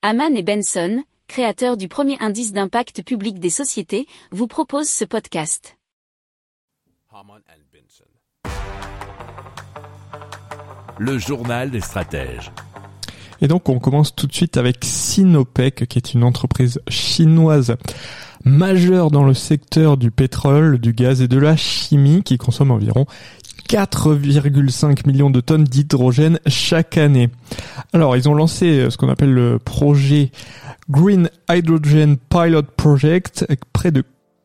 Haman et Benson, créateurs du premier indice d'impact public des sociétés, vous proposent ce podcast. Le journal des stratèges. Et donc on commence tout de suite avec Sinopec, qui est une entreprise chinoise majeure dans le secteur du pétrole, du gaz et de la chimie, qui consomme environ 4,5 millions de tonnes d'hydrogène chaque année. Alors, ils ont lancé ce qu'on appelle le projet Green Hydrogen Pilot Project près de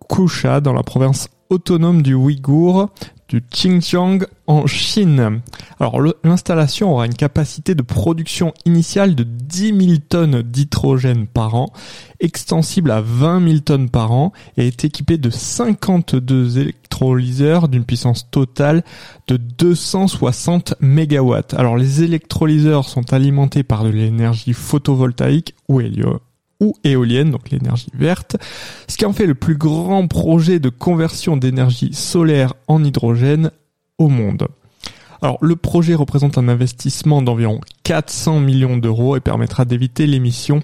Kusha dans la province autonome du Ouïghour du Xinjiang en Chine. Alors l'installation aura une capacité de production initiale de 10 000 tonnes d'hydrogène par an, extensible à 20 000 tonnes par an et est équipée de 52 électrolyseurs d'une puissance totale de 260 MW. Alors les électrolyseurs sont alimentés par de l'énergie photovoltaïque ou hélio ou éolienne, donc l'énergie verte, ce qui en fait le plus grand projet de conversion d'énergie solaire en hydrogène au monde. Alors le projet représente un investissement d'environ 400 millions d'euros et permettra d'éviter l'émission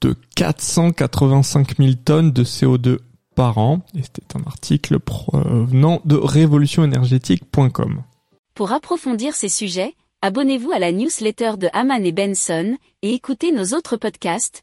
de 485 000 tonnes de CO2 par an. Et c'était un article provenant de révolutionénergétique.com. Pour approfondir ces sujets, abonnez-vous à la newsletter de Haman et Benson et écoutez nos autres podcasts